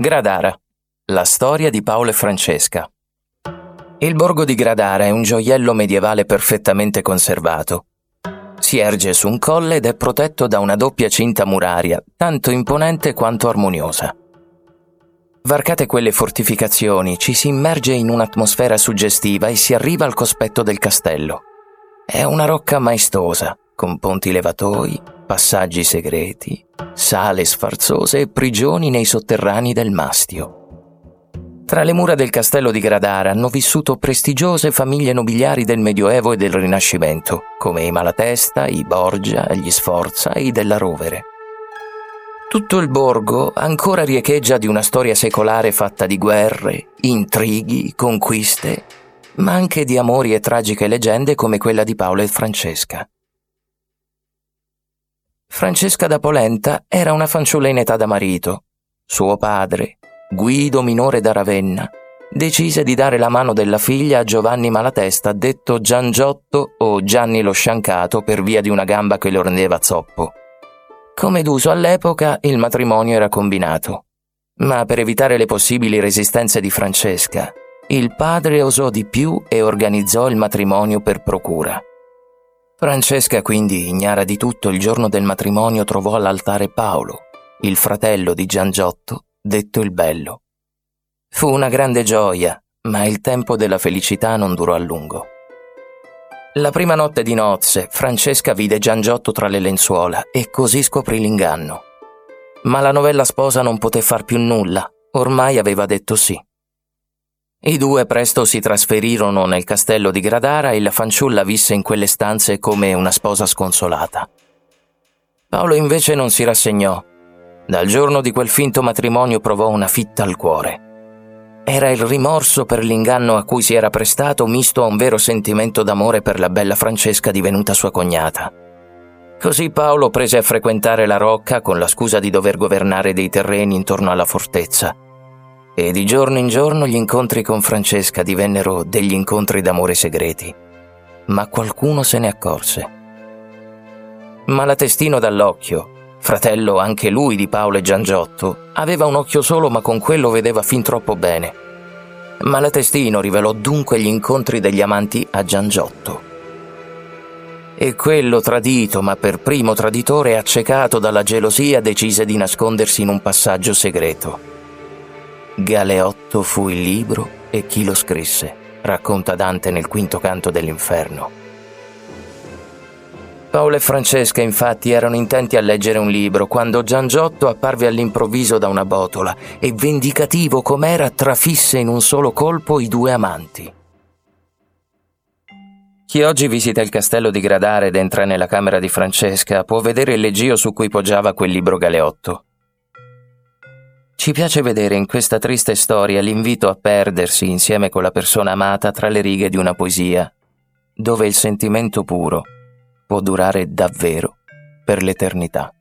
Gradara. La storia di Paolo e Francesca. Il borgo di Gradara è un gioiello medievale perfettamente conservato. Si erge su un colle ed è protetto da una doppia cinta muraria, tanto imponente quanto armoniosa. Varcate quelle fortificazioni, ci si immerge in un'atmosfera suggestiva e si arriva al cospetto del castello. È una rocca maestosa, con ponti levatoi, passaggi segreti, sale sfarzose e prigioni nei sotterranei del mastio. Tra le mura del castello di Gradara hanno vissuto prestigiose famiglie nobiliari del Medioevo e del Rinascimento, come i Malatesta, i Borgia, gli Sforza e i della Rovere. Tutto il borgo ancora riecheggia di una storia secolare fatta di guerre, intrighi, conquiste, ma anche di amori e tragiche leggende come quella di Paolo e Francesca. Francesca da Polenta era una fanciulla in età da marito. Suo padre, Guido minore da Ravenna, decise di dare la mano della figlia a Giovanni Malatesta, detto Giangiotto o Gianni lo Sciancato per via di una gamba che lo rendeva zoppo. Come d'uso all'epoca, il matrimonio era combinato. Ma per evitare le possibili resistenze di Francesca, il padre osò di più e organizzò il matrimonio per procura. Francesca quindi, ignara di tutto, il giorno del matrimonio trovò all'altare Paolo, il fratello di Giangiotto, detto il Bello. Fu una grande gioia, ma il tempo della felicità non durò a lungo. La prima notte di nozze, Francesca vide Giangiotto tra le lenzuola e così scoprì l'inganno. Ma la novella sposa non poté far più nulla, ormai aveva detto sì. I due presto si trasferirono nel castello di Gradara e la fanciulla visse in quelle stanze come una sposa sconsolata. Paolo invece non si rassegnò. Dal giorno di quel finto matrimonio provò una fitta al cuore. Era il rimorso per l'inganno a cui si era prestato misto a un vero sentimento d'amore per la bella Francesca divenuta sua cognata. Così Paolo prese a frequentare la rocca con la scusa di dover governare dei terreni intorno alla fortezza e di giorno in giorno gli incontri con Francesca divennero degli incontri d'amore segreti. Ma qualcuno se ne accorse. Malatestino dall'occhio, fratello anche lui di Paolo e Giangiotto, aveva un occhio solo ma con quello vedeva fin troppo bene. Malatestino rivelò dunque gli incontri degli amanti a Giangiotto. E quello tradito, ma per primo traditore accecato dalla gelosia, decise di nascondersi in un passaggio segreto. Galeotto fu il libro e chi lo scrisse, racconta Dante nel quinto canto dell'inferno. Paolo e Francesca infatti erano intenti a leggere un libro quando Giangiotto apparve all'improvviso da una botola e vendicativo com'era trafisse in un solo colpo i due amanti. Chi oggi visita il castello di Gradare ed entra nella camera di Francesca può vedere il leggio su cui poggiava quel libro Galeotto. Ci piace vedere in questa triste storia l'invito a perdersi insieme con la persona amata tra le righe di una poesia, dove il sentimento puro può durare davvero per l'eternità.